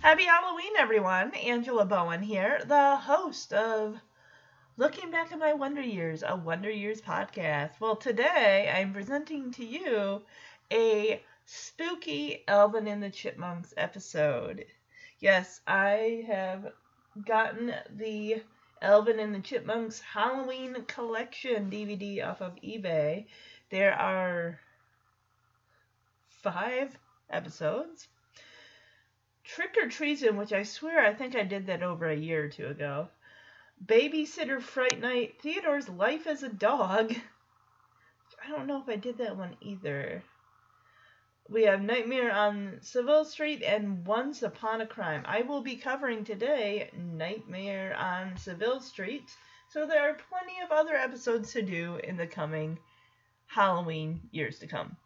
Happy Halloween, everyone. Angela Bowen here, the host of Looking Back at My Wonder Years, a Wonder Years podcast. Well, today I'm presenting to you a spooky Alvin and the Chipmunks episode. Yes, I have gotten the Alvin and the Chipmunks Halloween collection DVD off of eBay. There are five episodes Trick or Treason, which I swear I think I did that over a year or two ago. Babysitter Fright Night, Theodore's Life as a Dog. I don't know if I did that one either. We have Nightmare on Seville Street and Once Upon a Crime. I will be covering today Nightmare on Seville Street, so there are plenty of other episodes to do in the coming Halloween years to come.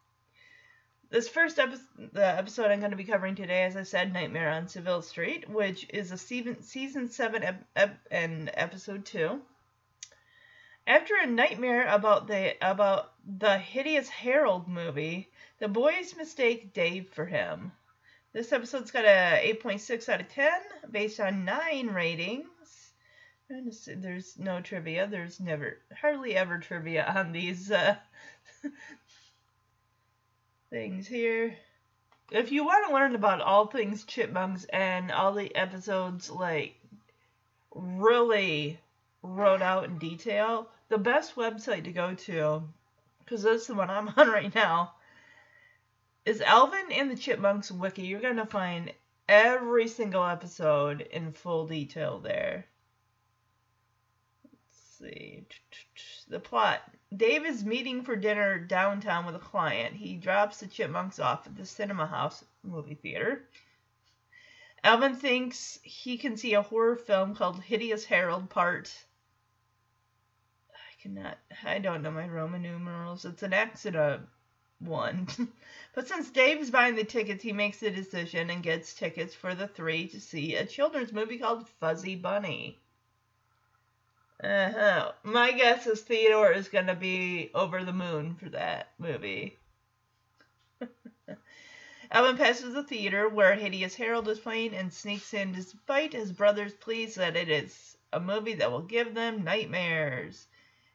This first episode, the episode I'm going to be covering today, as I said, Nightmare on Seville Street, which is a season, season 7 ep- ep- and episode 2. After a nightmare about the about the hideous Harold movie, the boys mistake Dave for him. This episode's got a 8.6 out of 10 based on 9 ratings. There's no trivia. There's never, hardly ever trivia on these uh, things here. If you want to learn about all things chipmunks and all the episodes, like, really wrote out in detail, the best website to go to, because that's the one I'm on right now, is Alvin and the Chipmunks Wiki. You're going to find every single episode in full detail there. Let's see. The plot Dave is meeting for dinner downtown with a client. He drops the chipmunks off at the Cinema House movie theater. Alvin thinks he can see a horror film called Hideous Harold Part. I cannot. I don't know my Roman numerals. It's an accident one. but since Dave is buying the tickets, he makes the decision and gets tickets for the three to see a children's movie called Fuzzy Bunny. Uh-huh. My guess is Theodore is going to be over the moon for that movie. Alvin passes the theater where Hideous Harold is playing and sneaks in despite his brother's pleas that it is a movie that will give them nightmares.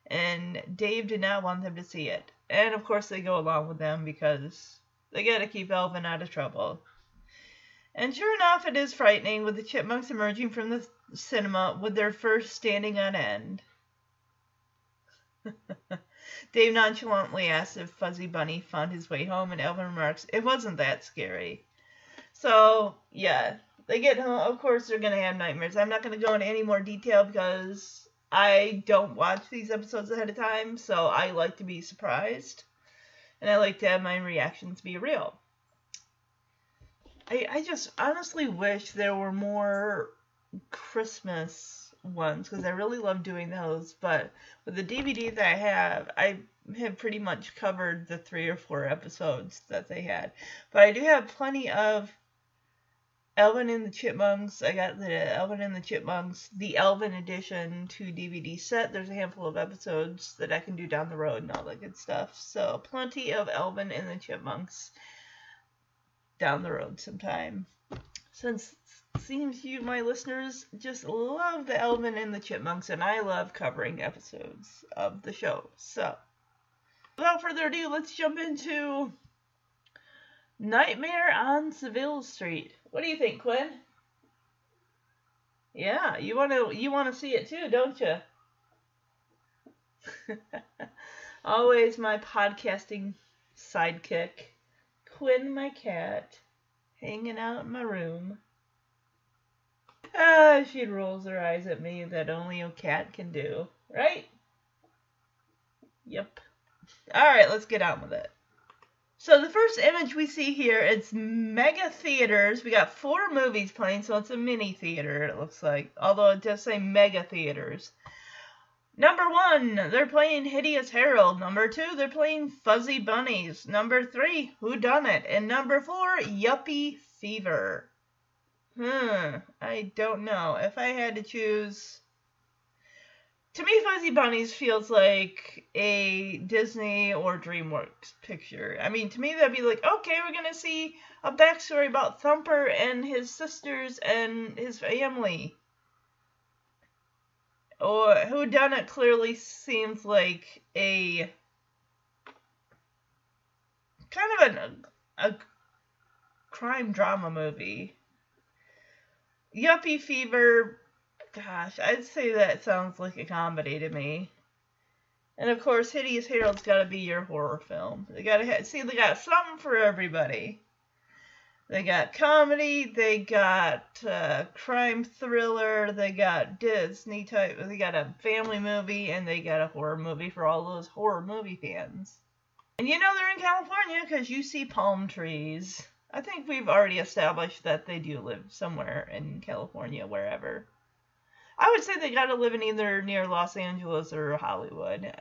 And Dave did not want them to see it. And of course they go along with them because they gotta keep Alvin out of trouble. And sure enough, it is frightening with the chipmunks emerging from the cinema with their first standing on end. Dave nonchalantly asks if Fuzzy Bunny found his way home, and Alvin remarks, It wasn't that scary. So, yeah, they get home. Of course, they're going to have nightmares. I'm not going to go into any more detail because I don't watch these episodes ahead of time, so I like to be surprised. And I like to have my reactions be real. I, I just honestly wish there were more Christmas ones because I really love doing those. But with the DVD that I have, I have pretty much covered the three or four episodes that they had. But I do have plenty of Alvin and the Chipmunks. I got the Alvin and the Chipmunks, the Alvin edition to DVD set. There's a handful of episodes that I can do down the road and all that good stuff. So plenty of Alvin and the Chipmunks down the road sometime. Since seems you, my listeners, just love the Alvin and the Chipmunks, and I love covering episodes of the show. So, without further ado, let's jump into Nightmare on Seville Street. What do you think, Quinn? Yeah, you want to you want to see it too, don't you? Always my podcasting sidekick, Quinn, my cat, hanging out in my room. Ah, she rolls her eyes at me that only a cat can do, right? Yep. All right, let's get on with it. So the first image we see here, it's mega theaters. We got four movies playing, so it's a mini theater, it looks like. Although it does say mega theaters. Number one, they're playing Hideous Harold. Number two, they're playing Fuzzy Bunnies. Number three, Who Done It? And number four, Yuppie Fever. Hmm, I don't know. If I had to choose. To me, Fuzzy Bunnies feels like a Disney or DreamWorks picture. I mean, to me, that'd be like, okay, we're gonna see a backstory about Thumper and his sisters and his family. Or Who Done It clearly seems like a kind of an, a crime drama movie. Yuppie Fever, gosh, I'd say that sounds like a comedy to me. And of course, Hideous Harold's got to be your horror film. They got to see they got something for everybody. They got comedy, they got uh, crime thriller, they got Disney type, they got a family movie, and they got a horror movie for all those horror movie fans. And you know they're in California because you see palm trees. I think we've already established that they do live somewhere in California, wherever. I would say they got to live in either near Los Angeles or Hollywood.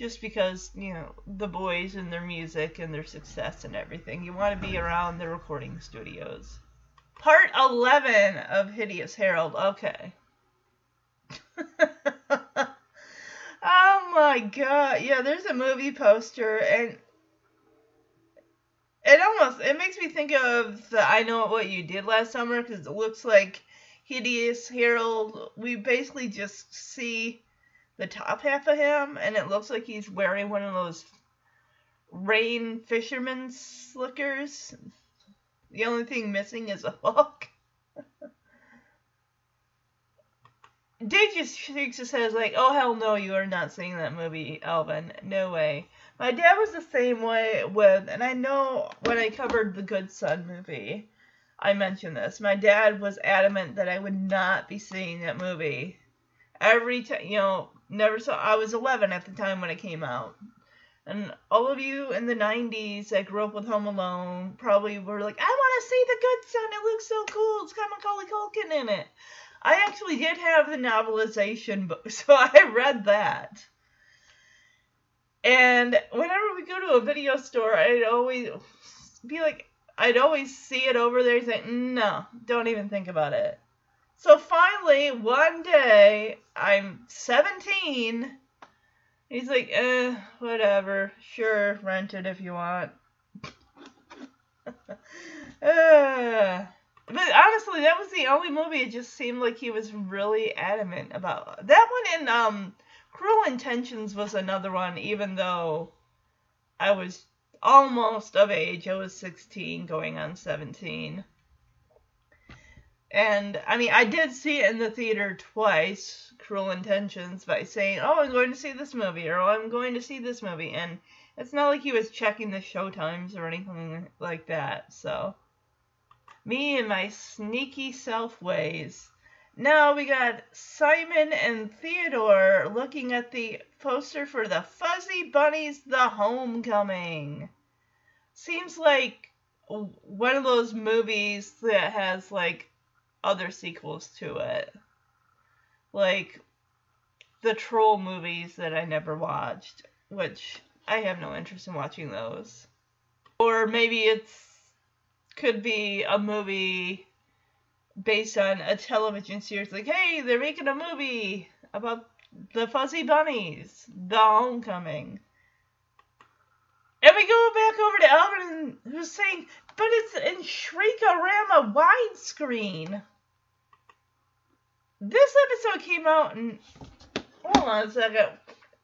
Just because, you know, the boys and their music and their success and everything. You want to be around the recording studios. Part 11 of Hideous Harold. Okay. oh my god. Yeah, there's a movie poster and it almost it makes me think of the I know what you did last summer because it looks like hideous Harold. We basically just see the top half of him, and it looks like he's wearing one of those rain fisherman slickers. The only thing missing is a hook. Just shakes his head like, oh hell no, you are not seeing that movie, Alvin. No way. My dad was the same way with, and I know when I covered the Good Son movie, I mentioned this. My dad was adamant that I would not be seeing that movie. Every time, you know, never saw. I was 11 at the time when it came out, and all of you in the 90s that grew up with Home Alone probably were like, "I want to see the Good Son. It looks so cool. It's got Macaulay Culkin in it." I actually did have the novelization book, so I read that. And whenever we go to a video store, I'd always be like, I'd always see it over there. and Say, no, don't even think about it. So finally, one day, I'm 17. He's like, eh, whatever. Sure, rent it if you want. uh, but honestly, that was the only movie it just seemed like he was really adamant about. That one in um Cruel Intentions was another one, even though I was almost of age. I was 16 going on 17. And I mean, I did see it in the theater twice, Cruel Intentions, by saying, Oh, I'm going to see this movie, or oh, I'm going to see this movie. And it's not like he was checking the show times or anything like that. So, me and my sneaky self ways. Now we got Simon and Theodore looking at the poster for the Fuzzy Bunnies The Homecoming. Seems like one of those movies that has like other sequels to it. Like the troll movies that I never watched, which I have no interest in watching those. Or maybe it's could be a movie based on a television series like, hey, they're making a movie about the fuzzy bunnies, the homecoming. And we go back over to Alvin who's saying, but it's in Shriekarama widescreen. This episode came out in hold on a second.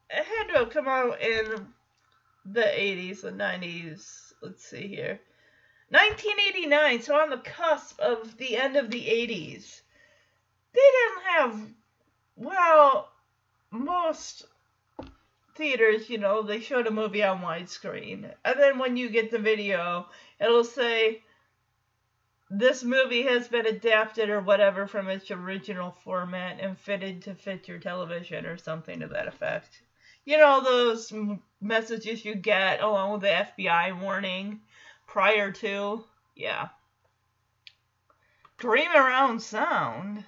It had to have come out in the 80s, the 90s. Let's see here. 1989, so on the cusp of the end of the 80s. They didn't have, well, most theaters, you know, they showed a movie on widescreen. And then when you get the video, it'll say, this movie has been adapted or whatever from its original format and fitted to fit your television or something to that effect. You know, those messages you get along with the FBI warning prior to, yeah. Dream around sound.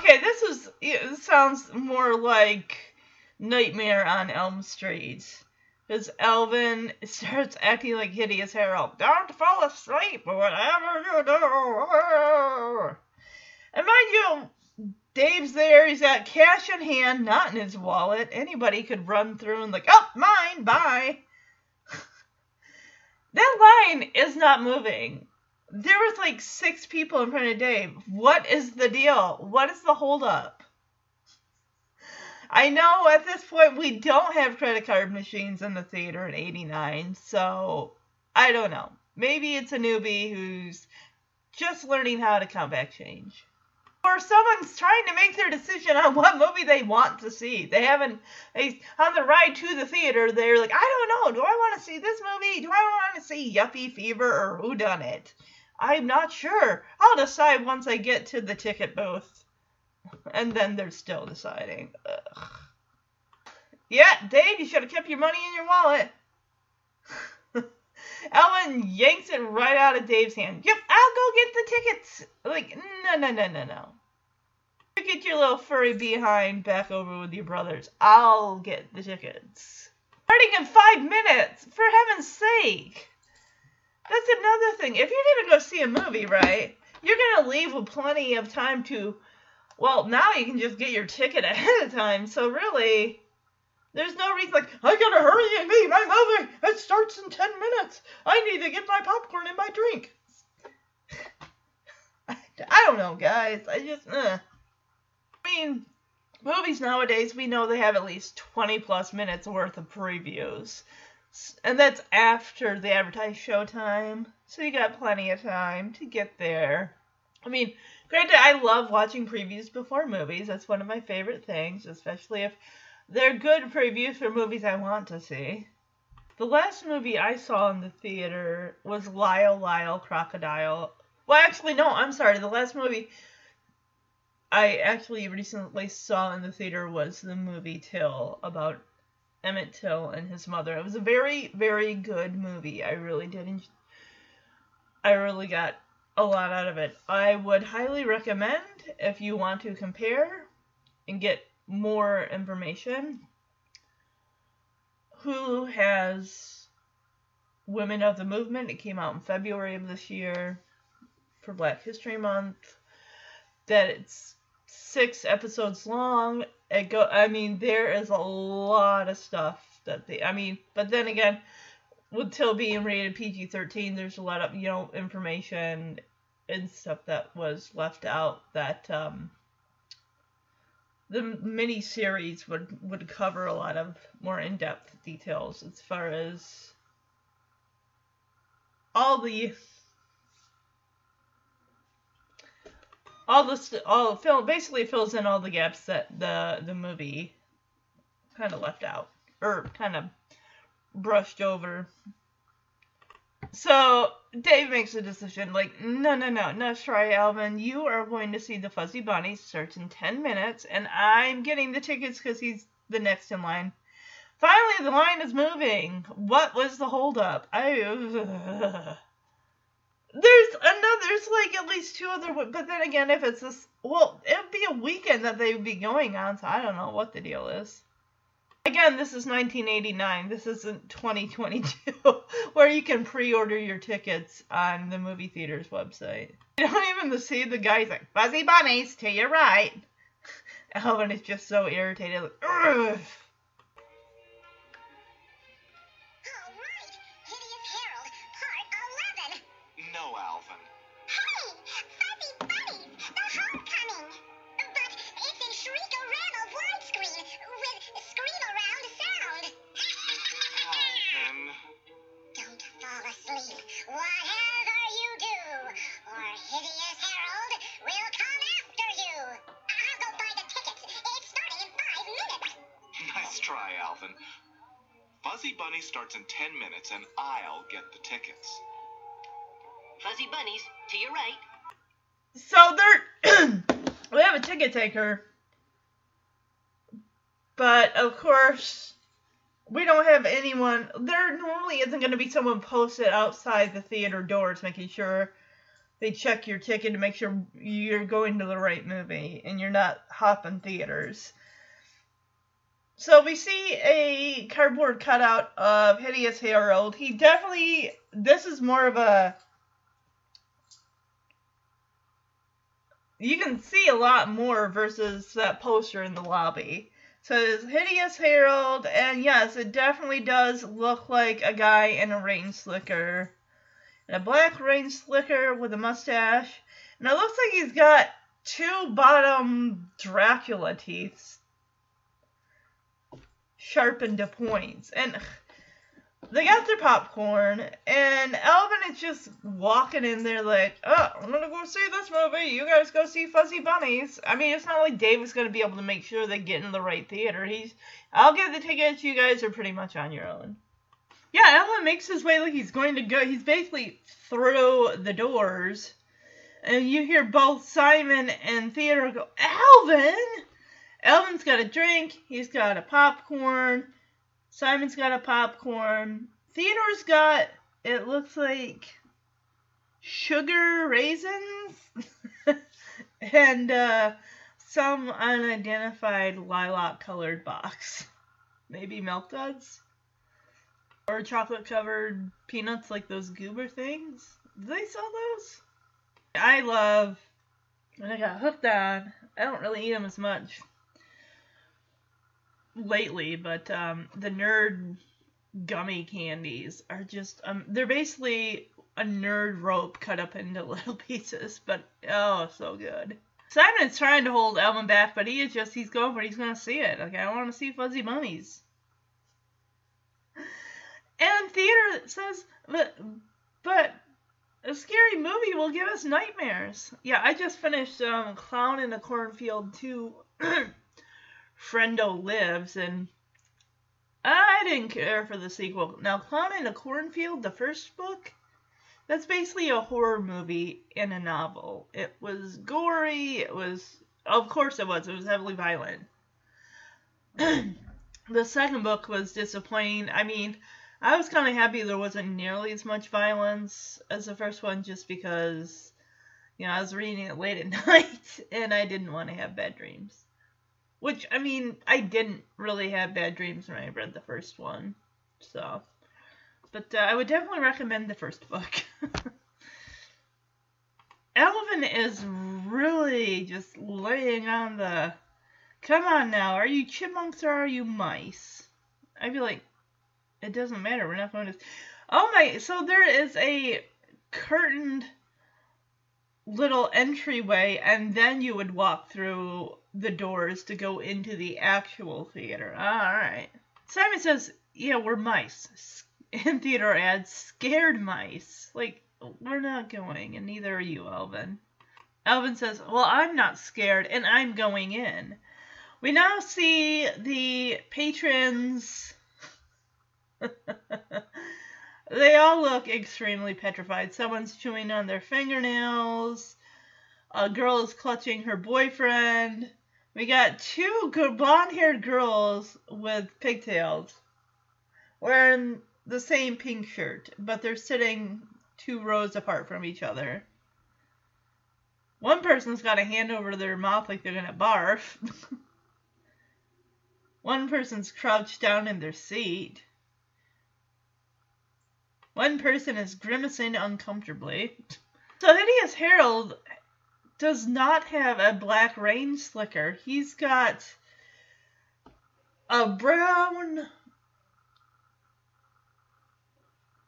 Okay, this is it sounds more like Nightmare on Elm Street. Because Alvin starts acting like hideous Harold. Don't fall asleep, or whatever you do. And mind you, Dave's there. He's got cash in hand, not in his wallet. Anybody could run through and like, oh, mine, bye. That line is not moving. There was like six people in front of Dave. What is the deal? What is the holdup? I know at this point we don't have credit card machines in the theater in 89, so I don't know. Maybe it's a newbie who's just learning how to back change. Or someone's trying to make their decision on what movie they want to see. They haven't, they, on the ride to the theater, they're like, I don't know. Do I want to see this movie? Do I want to see Yuppie Fever or Who Done It? I'm not sure. I'll decide once I get to the ticket booth. And then they're still deciding. Ugh. Yeah, Dave, you should have kept your money in your wallet. Alvin yanks it right out of Dave's hand. Yep, I'll go get the tickets. Like, no, no, no, no, no. You get your little furry behind back over with your brothers. I'll get the tickets. Starting in five minutes, for heaven's sake. That's another thing. If you're gonna go see a movie, right, you're gonna leave with plenty of time to. Well, now you can just get your ticket ahead of time. So really, there's no reason like I gotta hurry and meet my movie. It starts in ten minutes. I need to get my popcorn and my drink. I don't know, guys. I just, uh. I mean, movies nowadays we know they have at least twenty plus minutes worth of previews, and that's after the advertised showtime. So you got plenty of time to get there. I mean, granted, I love watching previews before movies. That's one of my favorite things, especially if they're good previews for movies I want to see. The last movie I saw in the theater was Lyle Lyle Crocodile. Well, actually, no, I'm sorry. The last movie I actually recently saw in the theater was the movie Till about Emmett Till and his mother. It was a very, very good movie. I really did. Enjoy- I really got a lot out of it. I would highly recommend if you want to compare and get more information. Hulu has Women of the Movement. It came out in February of this year for Black History Month. That it's six episodes long. It go. I mean, there is a lot of stuff that they. I mean, but then again, with Till being rated PG thirteen, there's a lot of you know information and stuff that was left out that um, the mini series would would cover a lot of more in depth details as far as all the all the st- all film basically fills in all the gaps that the the movie kind of left out or kind of brushed over. So Dave makes a decision like, no, no, no, no, try Alvin. You are going to see the Fuzzy Bunny. Starts in 10 minutes, and I'm getting the tickets because he's the next in line. Finally, the line is moving. What was the holdup? I. Uh, there's another. There's like at least two other. But then again, if it's this, well, it would be a weekend that they would be going on. So I don't know what the deal is. Again, this is 1989. This isn't 2022, where you can pre-order your tickets on the movie theater's website. You don't even see the guys like fuzzy bunnies to your right. Alvin is just so irritated. Like, Bunny starts in 10 minutes and I'll get the tickets. Fuzzy bunnies, to your right. So they're we have a ticket taker, but of course we don't have anyone. There normally isn't going to be someone posted outside the theater doors making sure they check your ticket to make sure you're going to the right movie and you're not hopping theaters. So we see a cardboard cutout of Hideous Harold. He definitely this is more of a you can see a lot more versus that poster in the lobby. says Hideous Harold, and yes, it definitely does look like a guy in a rain slicker. And a black rain slicker with a mustache. And it looks like he's got two bottom Dracula teeth sharpened to points. And they got their popcorn, and Alvin is just walking in there like, oh, I'm gonna go see this movie. You guys go see Fuzzy Bunnies. I mean, it's not like David's gonna be able to make sure they get in the right theater. He's, I'll get the tickets. You guys are pretty much on your own. Yeah, Alvin makes his way like he's going to go. He's basically through the doors, and you hear both Simon and Theodore go, Alvin. Alvin's got a drink. He's got a popcorn. Simon's got a popcorn. Theodore's got, it looks like, sugar raisins and uh, some unidentified lilac colored box. Maybe milk duds? Or chocolate covered peanuts like those goober things. Do they sell those? I love, and I got hooked on, I don't really eat them as much lately, but um, the nerd gummy candies are just um, they're basically a nerd rope cut up into little pieces, but oh, so good. Simon is trying to hold Alvin back, but he is just he's going for it. He's going to see it. Like I want to see Fuzzy Bunnies. And theater says, but but a scary movie will give us nightmares. Yeah, I just finished um, Clown in a Cornfield 2 Frendo Lives, and I didn't care for the sequel. Now, Clown in a Cornfield, the first book, that's basically a horror movie in a novel. It was gory, it was, of course it was, it was heavily violent. the second book was disappointing. I mean, I was kind of happy there wasn't nearly as much violence as the first one just because, you know, I was reading it late at night and I didn't want to have bad dreams. Which, I mean, I didn't really have bad dreams when I read the first one. So, but uh, I would definitely recommend the first book. Alvin is really just laying on the. Come on now, are you chipmunks or are you mice? I'd be like, it doesn't matter. We're not going to. Oh my! So there is a curtained little entryway, and then you would walk through the doors to go into the actual theater. All right. Simon says, "Yeah, we're mice." And Theodore adds, "Scared mice." Like we're not going, and neither are you, Alvin. Alvin says, "Well, I'm not scared, and I'm going in." We now see the patrons. they all look extremely petrified. Someone's chewing on their fingernails. A girl is clutching her boyfriend. We got two blonde haired girls with pigtails wearing the same pink shirt, but they're sitting two rows apart from each other. One person's got a hand over their mouth like they're gonna barf. One person's crouched down in their seat. One person is grimacing uncomfortably. So Hideous Harold does not have a black rain slicker. He's got a brown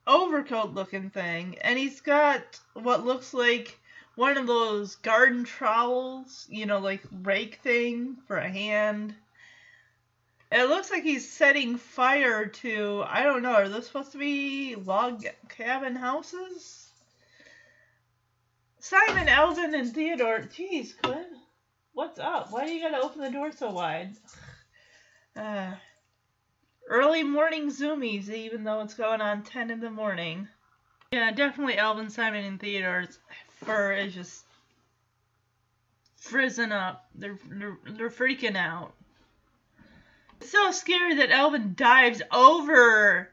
overcoat looking thing, and he's got what looks like one of those garden trowels, you know, like rake thing for a hand. It looks like he's setting fire to, I don't know, are those supposed to be log cabin houses? Simon, Alvin, and Theodore. Jeez, Quinn. What's up? Why do you gotta open the door so wide? Uh, early morning zoomies, even though it's going on 10 in the morning. Yeah, definitely Alvin, Simon, and Theodore's fur is just frizzing up. They're, they're, they're freaking out. It's so scary that Alvin dives over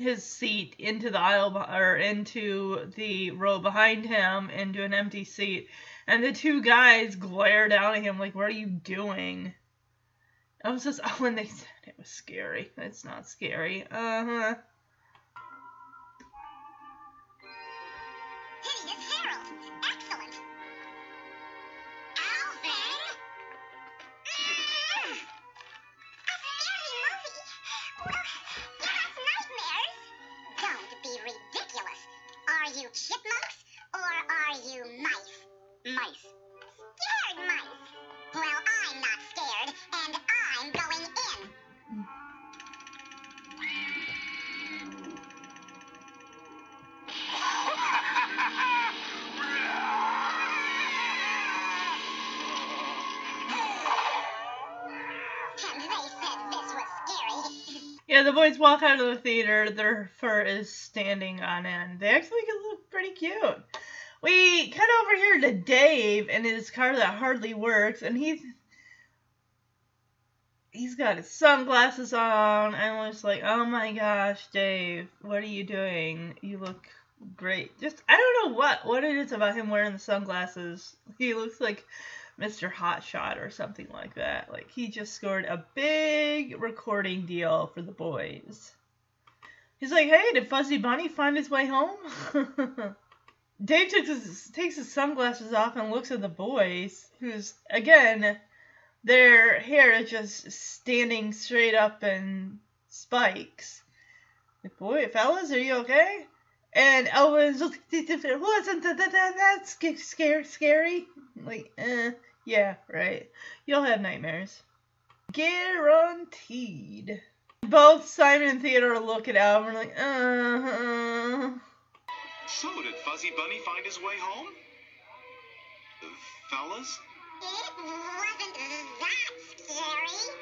his seat into the aisle or into the row behind him into an empty seat and the two guys glare down at him like what are you doing? I was just oh they said it was scary. It's not scary. Uh-huh boys walk out of the theater. Their fur is standing on end. They actually look pretty cute. We cut over here to Dave and his car that hardly works, and he's he's got his sunglasses on. I'm just like, oh my gosh, Dave, what are you doing? You look great. Just I don't know what what it is about him wearing the sunglasses. He looks like Mr. Hotshot or something like that. Like he just scored a big recording deal for the boys. He's like, hey, did Fuzzy Bunny find his way home? Dave takes his, takes his sunglasses off and looks at the boys, who's, again, their hair is just standing straight up in spikes. Like, boy, fellas, are you okay? And Alvin's like, wasn't that, that, that that's scary, scary? Like, eh, yeah, right. You'll have nightmares. Guaranteed. Both Simon and Theodore look at Alvin like, uh-huh. So, did Fuzzy Bunny find his way home? Fellas? It wasn't that scary.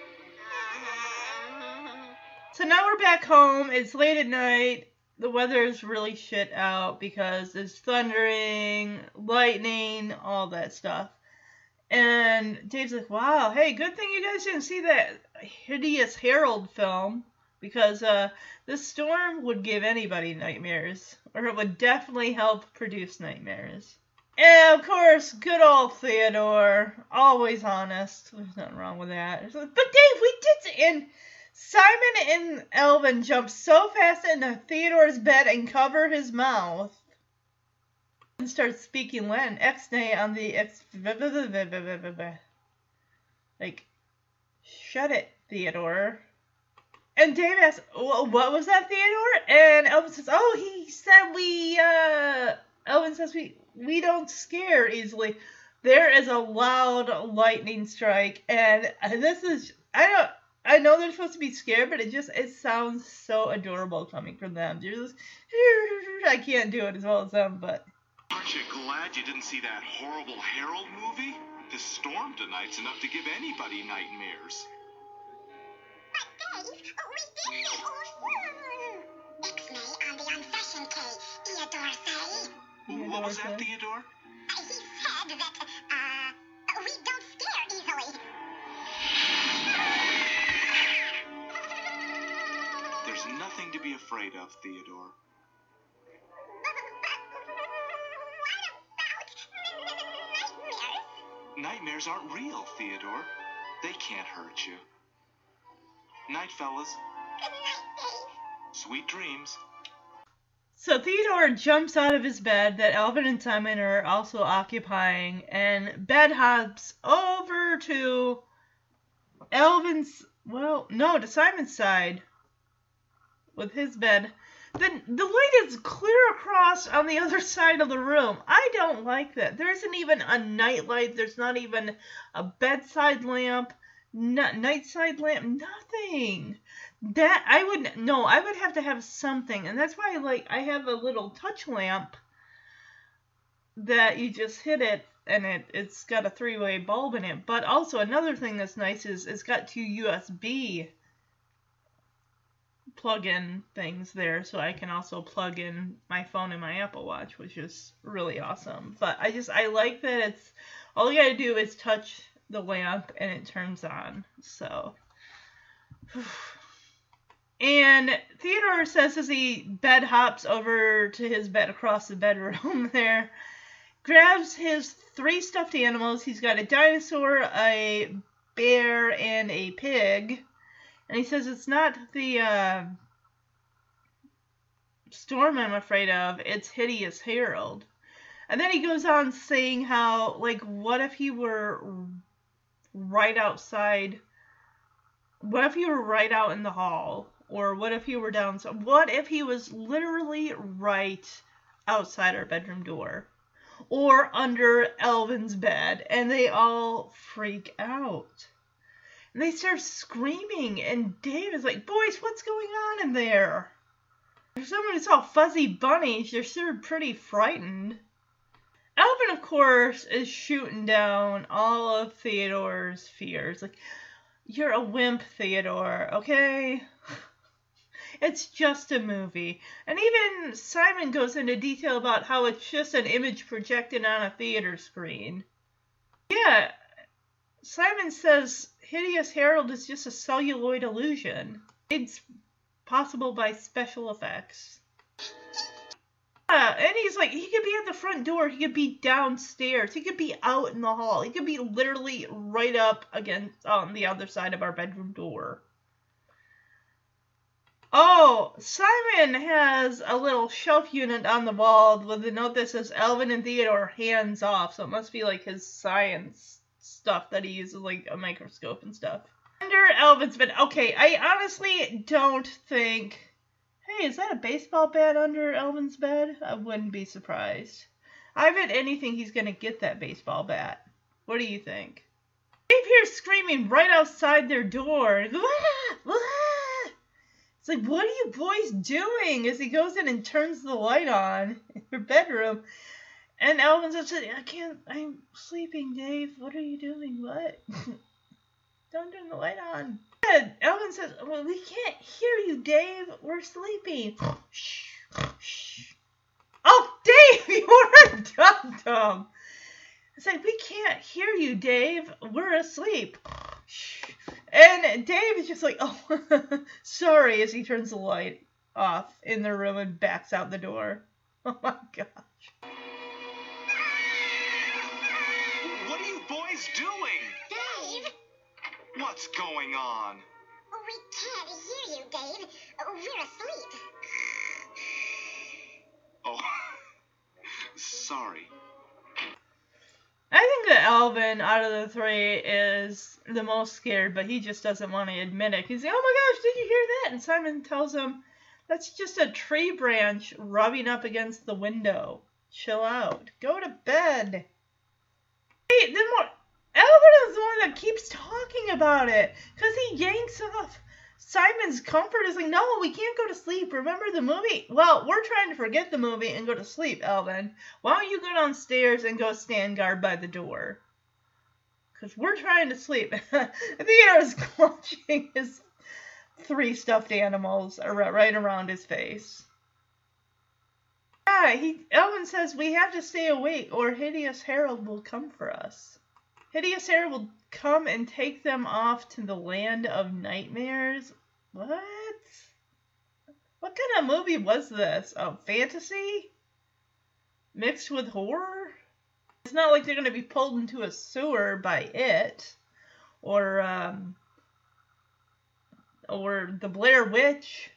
So now we're back home. It's late at night. The weather is really shit out because it's thundering, lightning, all that stuff. And Dave's like, wow, hey, good thing you guys didn't see that hideous Harold film because uh, this storm would give anybody nightmares, or it would definitely help produce nightmares. And of course, good old Theodore, always honest. There's nothing wrong with that. But Dave, we did, and Simon and Alvin jump so fast into Theodore's bed and cover his mouth and start speaking Latin. Ex-nay on the ex. Like, shut it, Theodore. And Dave asks, "Wh- what was that, Theodore? And Alvin says, oh, he said we, uh, Alvin says we, we don't scare easily. There is a loud lightning strike, and this is, I don't, I know they're supposed to be scared, but it just, it sounds so adorable coming from them. They're just, I can't do it as well as them, but Aren't you glad you didn't see that horrible Harold movie? This storm tonight's enough to give anybody nightmares. But Dave, oh, we did it. Ixnay on the unfashioned K, Theodore say. What was that, Theodore? Theodore? He said that, uh, we don't scare easily. There's nothing to be afraid of, Theodore. Nightmares? Aren't real, Theodore. They can't hurt you. Night, fellas. Sweet dreams. So Theodore jumps out of his bed that Alvin and Simon are also occupying and bed hops over to Alvin's, well, no, to Simon's side with his bed. Then the light is clear across on the other side of the room. I don't like that. There isn't even a night light. There's not even a bedside lamp, no, nightside lamp, nothing. That I would no, I would have to have something, and that's why like I have a little touch lamp that you just hit it and it it's got a three-way bulb in it. But also another thing that's nice is it's got two USB plug-in things there, so I can also plug in my phone and my Apple Watch, which is really awesome. But I just I like that it's all you gotta do is touch the lamp and it turns on. So. And Theodore says as he bed hops over to his bed across the bedroom there, grabs his three stuffed animals. He's got a dinosaur, a bear, and a pig. And he says it's not the uh, storm I'm afraid of, it's Hideous Harold. And then he goes on saying how, like, what if he were right outside? What if he were right out in the hall? Or what if he were down? What if he was literally right outside our bedroom door? or under Alvin's bed, and they all freak out. And they start screaming, and Dave is like, Boys, what's going on in there? If someone saw fuzzy bunnies, you're sure pretty frightened. Alvin, of course, is shooting down all of Theodore's fears. Like, you're a wimp, Theodore, okay? It's just a movie. And even Simon goes into detail about how it's just an image projected on a theater screen. Yeah, Simon says Hideous Harold is just a celluloid illusion. It's possible by special effects. Yeah, and he's like, he could be at the front door, he could be downstairs, he could be out in the hall, he could be literally right up against on the other side of our bedroom door. Oh, Simon has a little shelf unit on the wall with a note that says Alvin and Theodore hands off. So it must be like his science stuff that he uses, like a microscope and stuff. Under Alvin's bed. Okay, I honestly don't think. Hey, is that a baseball bat under Alvin's bed? I wouldn't be surprised. I bet anything he's gonna get that baseball bat. What do you think? Dave hears screaming right outside their door. It's like, what are you boys doing? As he goes in and turns the light on in your bedroom. And Alvin's like, I can't, I'm sleeping, Dave. What are you doing? What? Don't turn the light on. And Alvin says, well, we can't hear you, Dave. We're sleeping. shh, shh. Oh, Dave, you're a dum-dum. It's like, we can't hear you, Dave. We're asleep. And Dave is just like, oh, sorry, as he turns the light off in the room and backs out the door. Oh my gosh. Boys doing? Dave, What's going on? we can't hear you, Dave. We're asleep. Oh, sorry. I think that Alvin, out of the three, is the most scared, but he just doesn't want to admit it. He's like, oh my gosh, did you hear that? And Simon tells him, that's just a tree branch rubbing up against the window. Chill out. Go to bed. Hey, then what? Is the one that keeps talking about it because he yanks off Simon's comfort. Is like, no, we can't go to sleep. Remember the movie? Well, we're trying to forget the movie and go to sleep, Alvin. Why don't you go downstairs and go stand guard by the door? Because we're trying to sleep. Theodore's clutching his three stuffed animals right around his face. Yeah, he Alvin says we have to stay awake or Hideous Harold will come for us. Hideous Harold will come and take them off to the land of nightmares. What? What kind of movie was this? A fantasy? Mixed with horror? It's not like they're going to be pulled into a sewer by it. Or, um, or the Blair Witch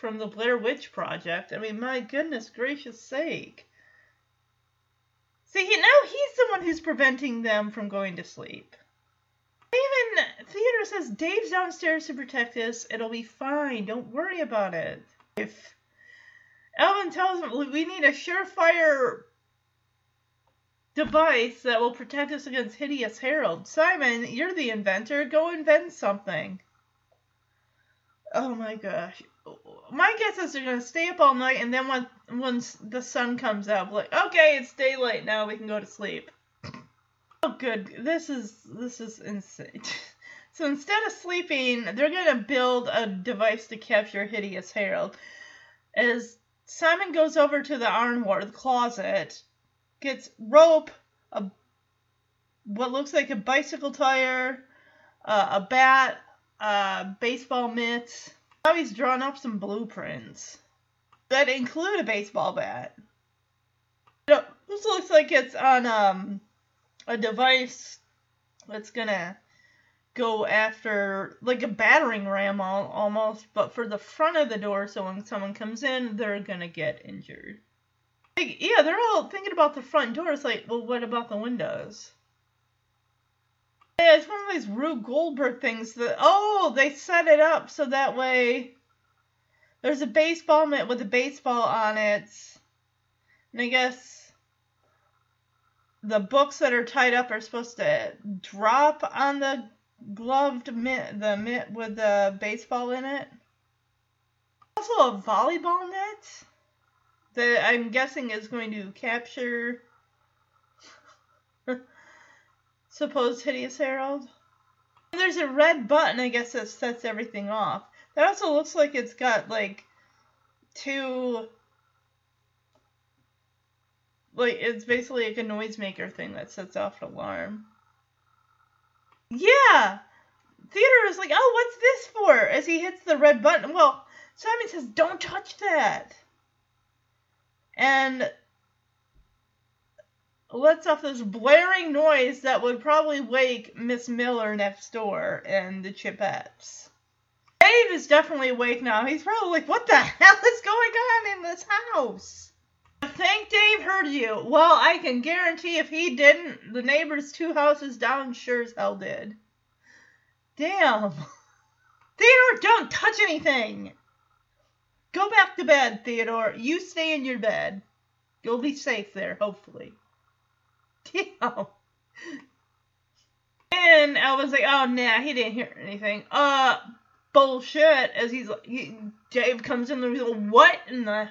from the Blair Witch Project. I mean, my goodness gracious sake. See, he- now he's the one who's preventing them from going to sleep. Even Theodore says Dave's downstairs to protect us. It'll be fine. Don't worry about it. If Alvin tells him we need a surefire device that will protect us against Hideous Harold. Simon, you're the inventor. Go invent something. Oh my gosh. My guess is they're gonna stay up all night, and then when once the sun comes out, like, okay, it's daylight now, we can go to sleep. Oh, good. This is this is insane. So instead of sleeping, they're gonna build a device to capture Hideous Harold. As Simon goes over to the armoire, the closet, gets rope, a what looks like a bicycle tire, uh, a bat, uh, baseball mitts. Now he's drawn up some blueprints that include a baseball bat. This looks like it's on um, a device that's gonna go after like a battering ram al- almost, but for the front of the door, so when someone comes in, they're gonna get injured. Like, yeah, they're all thinking about the front door. It's like, well, what about the windows? It's one of these Rube Goldberg things that oh, they set it up so that way there's a baseball mitt with a baseball on it, and I guess the books that are tied up are supposed to drop on the gloved mitt, the mitt with the baseball in it. Also, a volleyball net that I'm guessing is going to capture supposed hideous Harold. There's a red button, I guess, that sets everything off. That also looks like it's got like two like it's basically like a noisemaker thing that sets off an alarm. Yeah. Theodore is like, oh, what's this for? As he hits the red button. Well, Simon says, don't touch that. And lets off this blaring noise that would probably wake Miss Miller next door and the Chipettes. Dave is definitely awake now. He's probably like, what the hell is going on in this house? I think Dave heard you. Well, I can guarantee if he didn't, the neighbors two houses down sure as hell did. Damn. Theodore, don't touch anything. Go back to bed, Theodore. You stay in your bed. You'll be safe there, hopefully. Damn. And Alvin's like, oh, nah, he didn't hear anything. Uh, bullshit. As he's like, he, Dave comes in and like, what in the.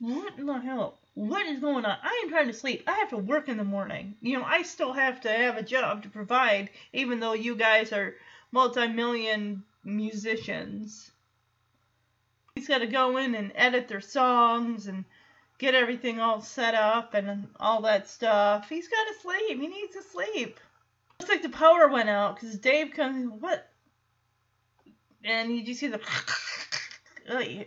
What in the hell? What is going on? I am trying to sleep. I have to work in the morning. You know, I still have to have a job to provide, even though you guys are multi million musicians. He's got to go in and edit their songs and get everything all set up and all that stuff. He's got to sleep. He needs to sleep. Looks like the power went out because Dave comes. What? And you just see the.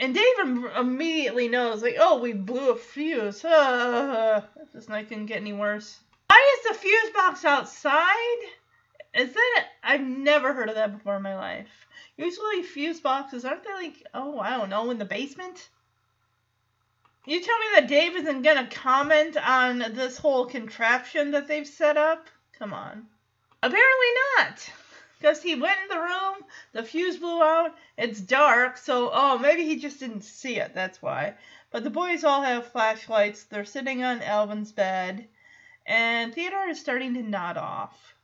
and Dave im- immediately knows, like, oh, we blew a fuse. Uh, this night couldn't get any worse. Why is the fuse box outside? Is that? I've never heard of that before in my life. Usually fuse boxes aren't they like? Oh, I don't know, in the basement. You tell me that Dave isn't gonna comment on this whole contraption that they've set up? Come on. Apparently not. Because he went in the room, the fuse blew out, it's dark, so, oh, maybe he just didn't see it, that's why. But the boys all have flashlights, they're sitting on Alvin's bed, and Theodore is starting to nod off.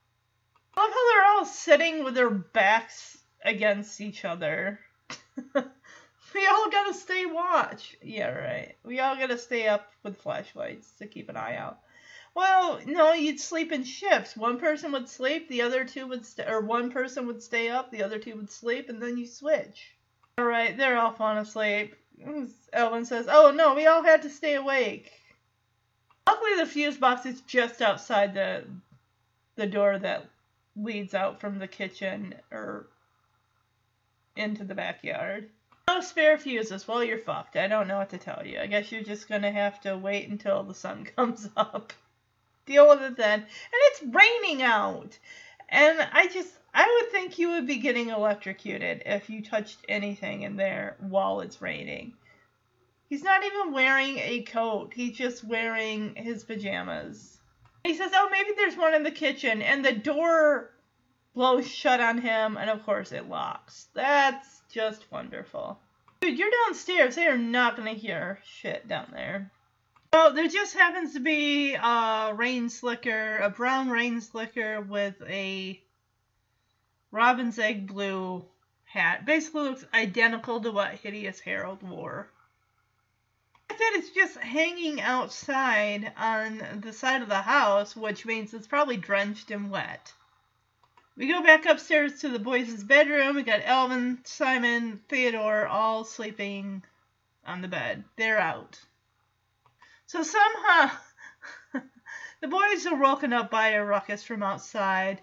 I love how they're all sitting with their backs against each other. we all gotta stay watch. Yeah, right. We all gotta stay up with flashlights to keep an eye out. Well, no, you'd sleep in shifts. One person would sleep, the other two would, st- or one person would stay up, the other two would sleep, and then you switch. All right, they're all falling asleep. Alvin says, "Oh no, we all had to stay awake." Luckily, the fuse box is just outside the the door that leads out from the kitchen or into the backyard. No spare fuses. Well, you're fucked. I don't know what to tell you. I guess you're just gonna have to wait until the sun comes up. Deal with it then. And it's raining out. And I just, I would think you would be getting electrocuted if you touched anything in there while it's raining. He's not even wearing a coat. He's just wearing his pajamas. He says, "Oh, maybe there's one in the kitchen," and the door blows shut on him, and of course it locks. That's just wonderful. Dude, you're downstairs. They are not gonna hear shit down there. Oh, there just happens to be a rain slicker, a brown rain slicker with a robin's egg blue hat. Basically looks identical to what Hideous Harold wore. Said it's just hanging outside on the side of the house, which means it's probably drenched and wet. We go back upstairs to the boys' bedroom. We got Alvin, Simon, Theodore all sleeping on the bed. They're out. So somehow the boys are woken up by a ruckus from outside.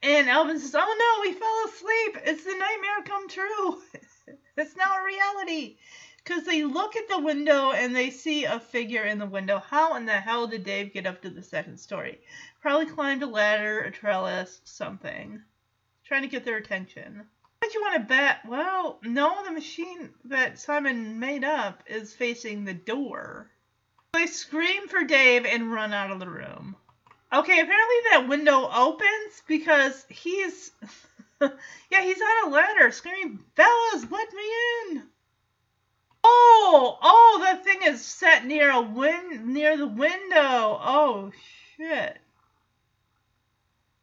And Alvin says, Oh no, we fell asleep. It's the nightmare come true. it's now a reality. Because they look at the window and they see a figure in the window. How in the hell did Dave get up to the second story? Probably climbed a ladder, a trellis, something. Trying to get their attention. What you want to bet? Well, no, the machine that Simon made up is facing the door. They scream for Dave and run out of the room. Okay, apparently that window opens because he's. yeah, he's on a ladder screaming, Fellas, let me in! Oh, oh, that thing is set near a win near the window. Oh shit.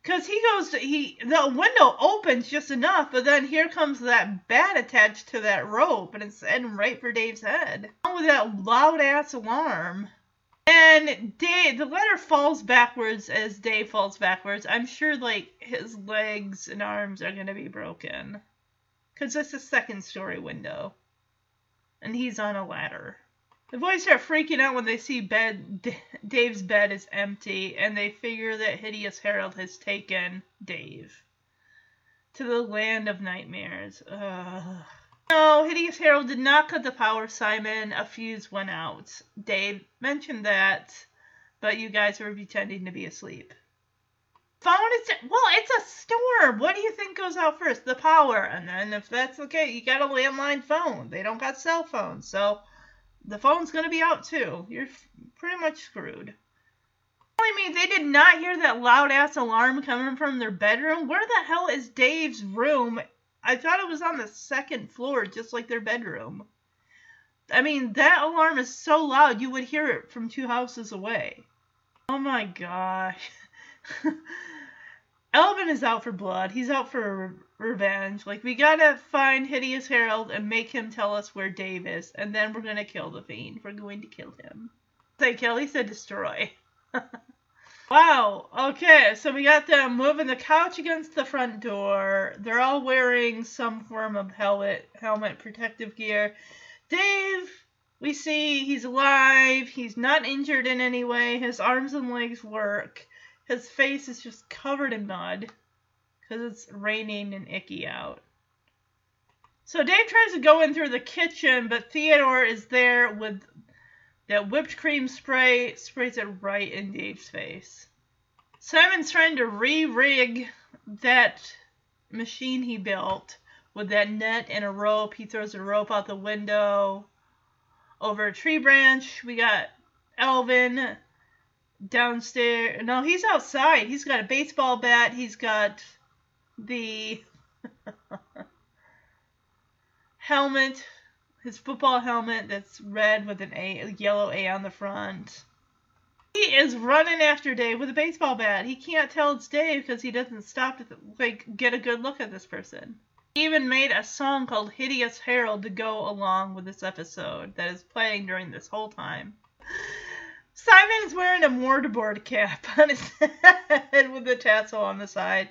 Cause he goes to he the window opens just enough, but then here comes that bat attached to that rope, and it's heading right for Dave's head. Along with that loud ass alarm. And Dave, the letter falls backwards as Dave falls backwards. I'm sure like his legs and arms are gonna be broken, cause it's a second story window, and he's on a ladder. The boys start freaking out when they see bed D- Dave's bed is empty, and they figure that Hideous Harold has taken Dave to the land of nightmares. Ugh. No, Hideous Harold did not cut the power, Simon. A fuse went out. Dave mentioned that, but you guys were pretending to be asleep. Phone is well, it's a storm. What do you think goes out first? The power, and then if that's okay, you got a landline phone. They don't got cell phones, so the phone's gonna be out too. You're pretty much screwed. Telling me they did not hear that loud ass alarm coming from their bedroom. Where the hell is Dave's room? I thought it was on the second floor, just like their bedroom. I mean, that alarm is so loud you would hear it from two houses away. Oh my gosh. Alvin is out for blood. He's out for re- revenge. Like, we gotta find Hideous Harold and make him tell us where Dave is, and then we're gonna kill the fiend. We're going to kill him. Say kill, he said destroy. wow, okay, so we got them moving the couch against the front door. They're all wearing some form of helmet, helmet protective gear. Dave, we see he's alive. He's not injured in any way. His arms and legs work. His face is just covered in mud because it's raining and icky out. So Dave tries to go in through the kitchen, but Theodore is there with that whipped cream spray, sprays it right in Dave's face. Simon's trying to re rig that machine he built with that net and a rope. He throws a rope out the window over a tree branch. We got Alvin downstairs. No, he's outside. He's got a baseball bat. He's got the helmet, his football helmet that's red with an A, a yellow A on the front. He is running after Dave with a baseball bat. He can't tell it's Dave because he doesn't stop to like get a good look at this person. He even made a song called Hideous Harold to go along with this episode that is playing during this whole time. Simon is wearing a mortarboard cap on his head with a tassel on the side.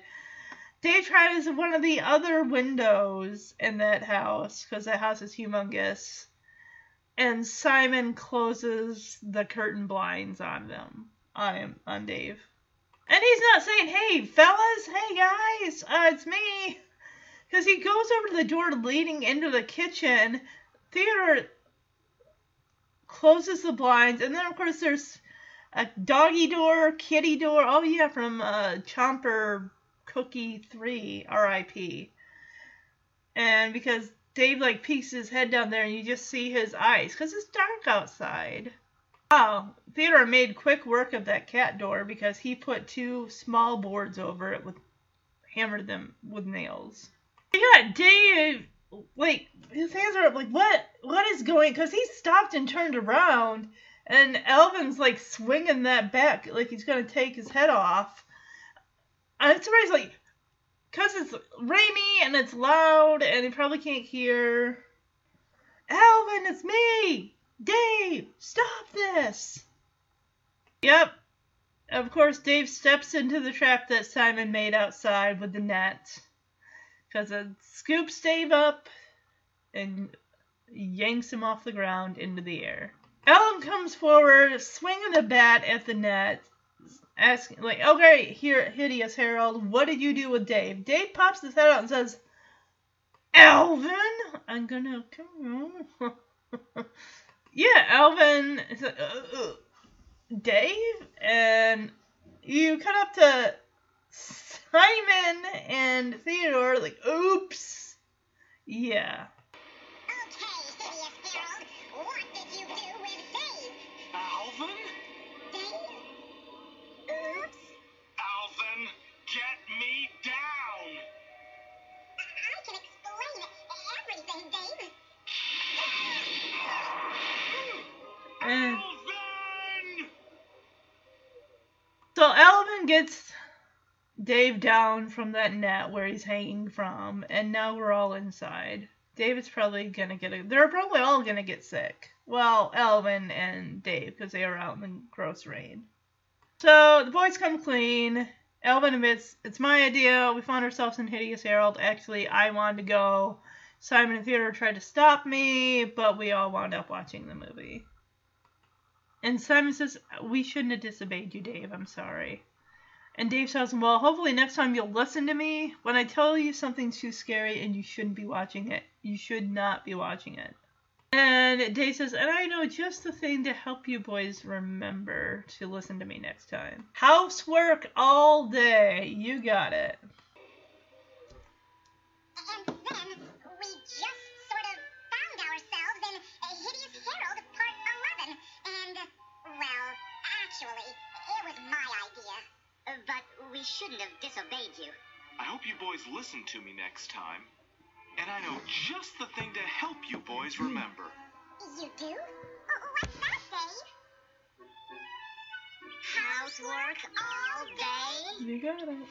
Dave tries one of the other windows in that house because that house is humongous. And Simon closes the curtain blinds on them, on him, on Dave. And he's not saying, hey, fellas, hey, guys, uh, it's me. Because he goes over to the door leading into the kitchen. Theodore closes the blinds, and then of course there's a doggy door, kitty door. Oh yeah, from uh, Chomper Cookie Three, R.I.P. And because Dave like peeks his head down there, and you just see his eyes, because it's dark outside. Wow, Theodore made quick work of that cat door because he put two small boards over it with hammered them with nails. Yeah, Dave like his hands are up like what what is going because he stopped and turned around and alvin's like swinging that back like he's gonna take his head off. And somebody's like because it's rainy and it's loud and he probably can't hear. Alvin it's me! Dave stop this! Yep. Of course dave steps into the trap that simon made outside with the net because it scoops Dave up and yanks him off the ground into the air. Ellen comes forward, swinging the bat at the net, asking, like, okay, here, Hideous Harold, what did you do with Dave? Dave pops his head out and says, Alvin, I'm gonna come. yeah, Alvin, like, uh, uh, Dave, and you cut up to Simon and Theodore, like, oops. Yeah. Okay, what did you do with Dave? Alvin? Dave? Oops. Alvin, get me down. I can explain everything, Dave. Alvin! So Alvin gets Dave down from that net where he's hanging from, and now we're all inside. David's probably gonna get a. They're probably all gonna get sick. Well, Alvin and Dave, because they are out in the gross rain. So the boys come clean. Alvin admits it's my idea. We found ourselves in Hideous Harold. Actually, I wanted to go. Simon and Theodore tried to stop me, but we all wound up watching the movie. And Simon says, We shouldn't have disobeyed you, Dave. I'm sorry. And Dave tells him, Well, hopefully next time you'll listen to me. When I tell you something's too scary and you shouldn't be watching it, you should not be watching it. And Dave says, And I know just the thing to help you boys remember to listen to me next time. Housework all day. You got it. But we shouldn't have disobeyed you. I hope you boys listen to me next time. And I know just the thing to help you boys remember. You do? Oh, what's that, Dave? Housework all day? You got it.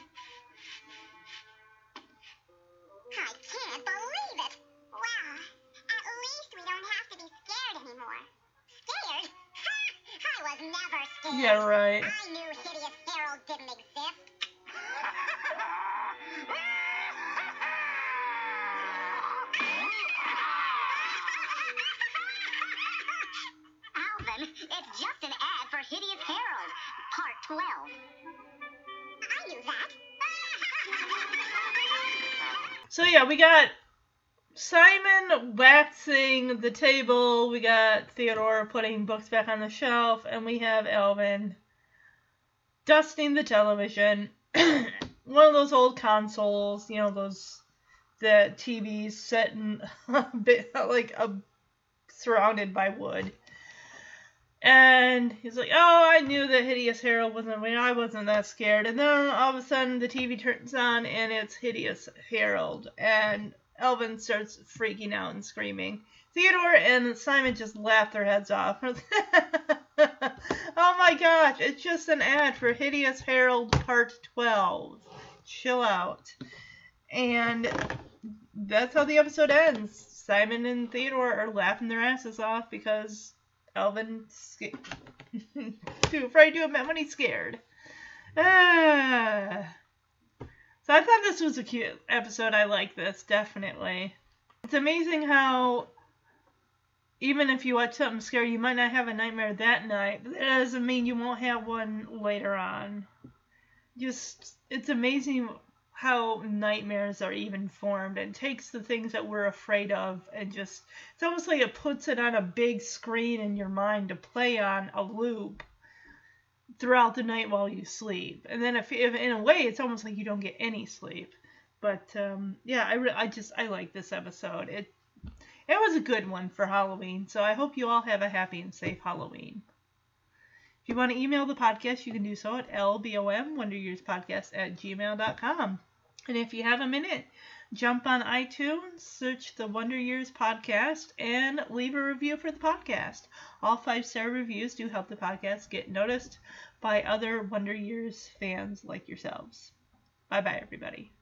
I can't believe it. Well, at least we don't have to be scared anymore. Scared? Ha! I was never scared. Yeah, right. I knew Hideous Harold didn't exist. Alvin, it's just an ad for Hideous Harold, Part 12. I knew that. So yeah, we got Simon waxing the table, we got Theodore putting books back on the shelf, and we have Alvin dusting the television. One of those old consoles, you know, those the TVs set in a bit like a surrounded by wood. And he's like, "Oh, I knew that Hideous Harold wasn't. I wasn't that scared." And then all of a sudden, the TV turns on, and it's Hideous Harold, and Alvin starts freaking out and screaming. Theodore and Simon just laugh their heads off. my gosh, it's just an ad for Hideous Harold Part 12. Chill out. And that's how the episode ends. Simon and Theodore are laughing their asses off because Alvin's sca- too afraid to admit when he's scared. Ah. So I thought this was a cute episode. I like this, definitely. It's amazing how even if you watch something scary, you might not have a nightmare that night, but that doesn't mean you won't have one later on. Just, it's amazing how nightmares are even formed and takes the things that we're afraid of and just, it's almost like it puts it on a big screen in your mind to play on a loop throughout the night while you sleep. And then if, if in a way, it's almost like you don't get any sleep. But um, yeah, I, re- I just I like this episode. It it was a good one for Halloween. So I hope you all have a happy and safe Halloween. If you want to email the podcast, you can do so at lbom wonderyearspodcast at gmail.com. And if you have a minute, jump on iTunes, search the Wonder Years podcast, and leave a review for the podcast. All five star reviews do help the podcast get noticed by other Wonder Years fans like yourselves. Bye bye, everybody.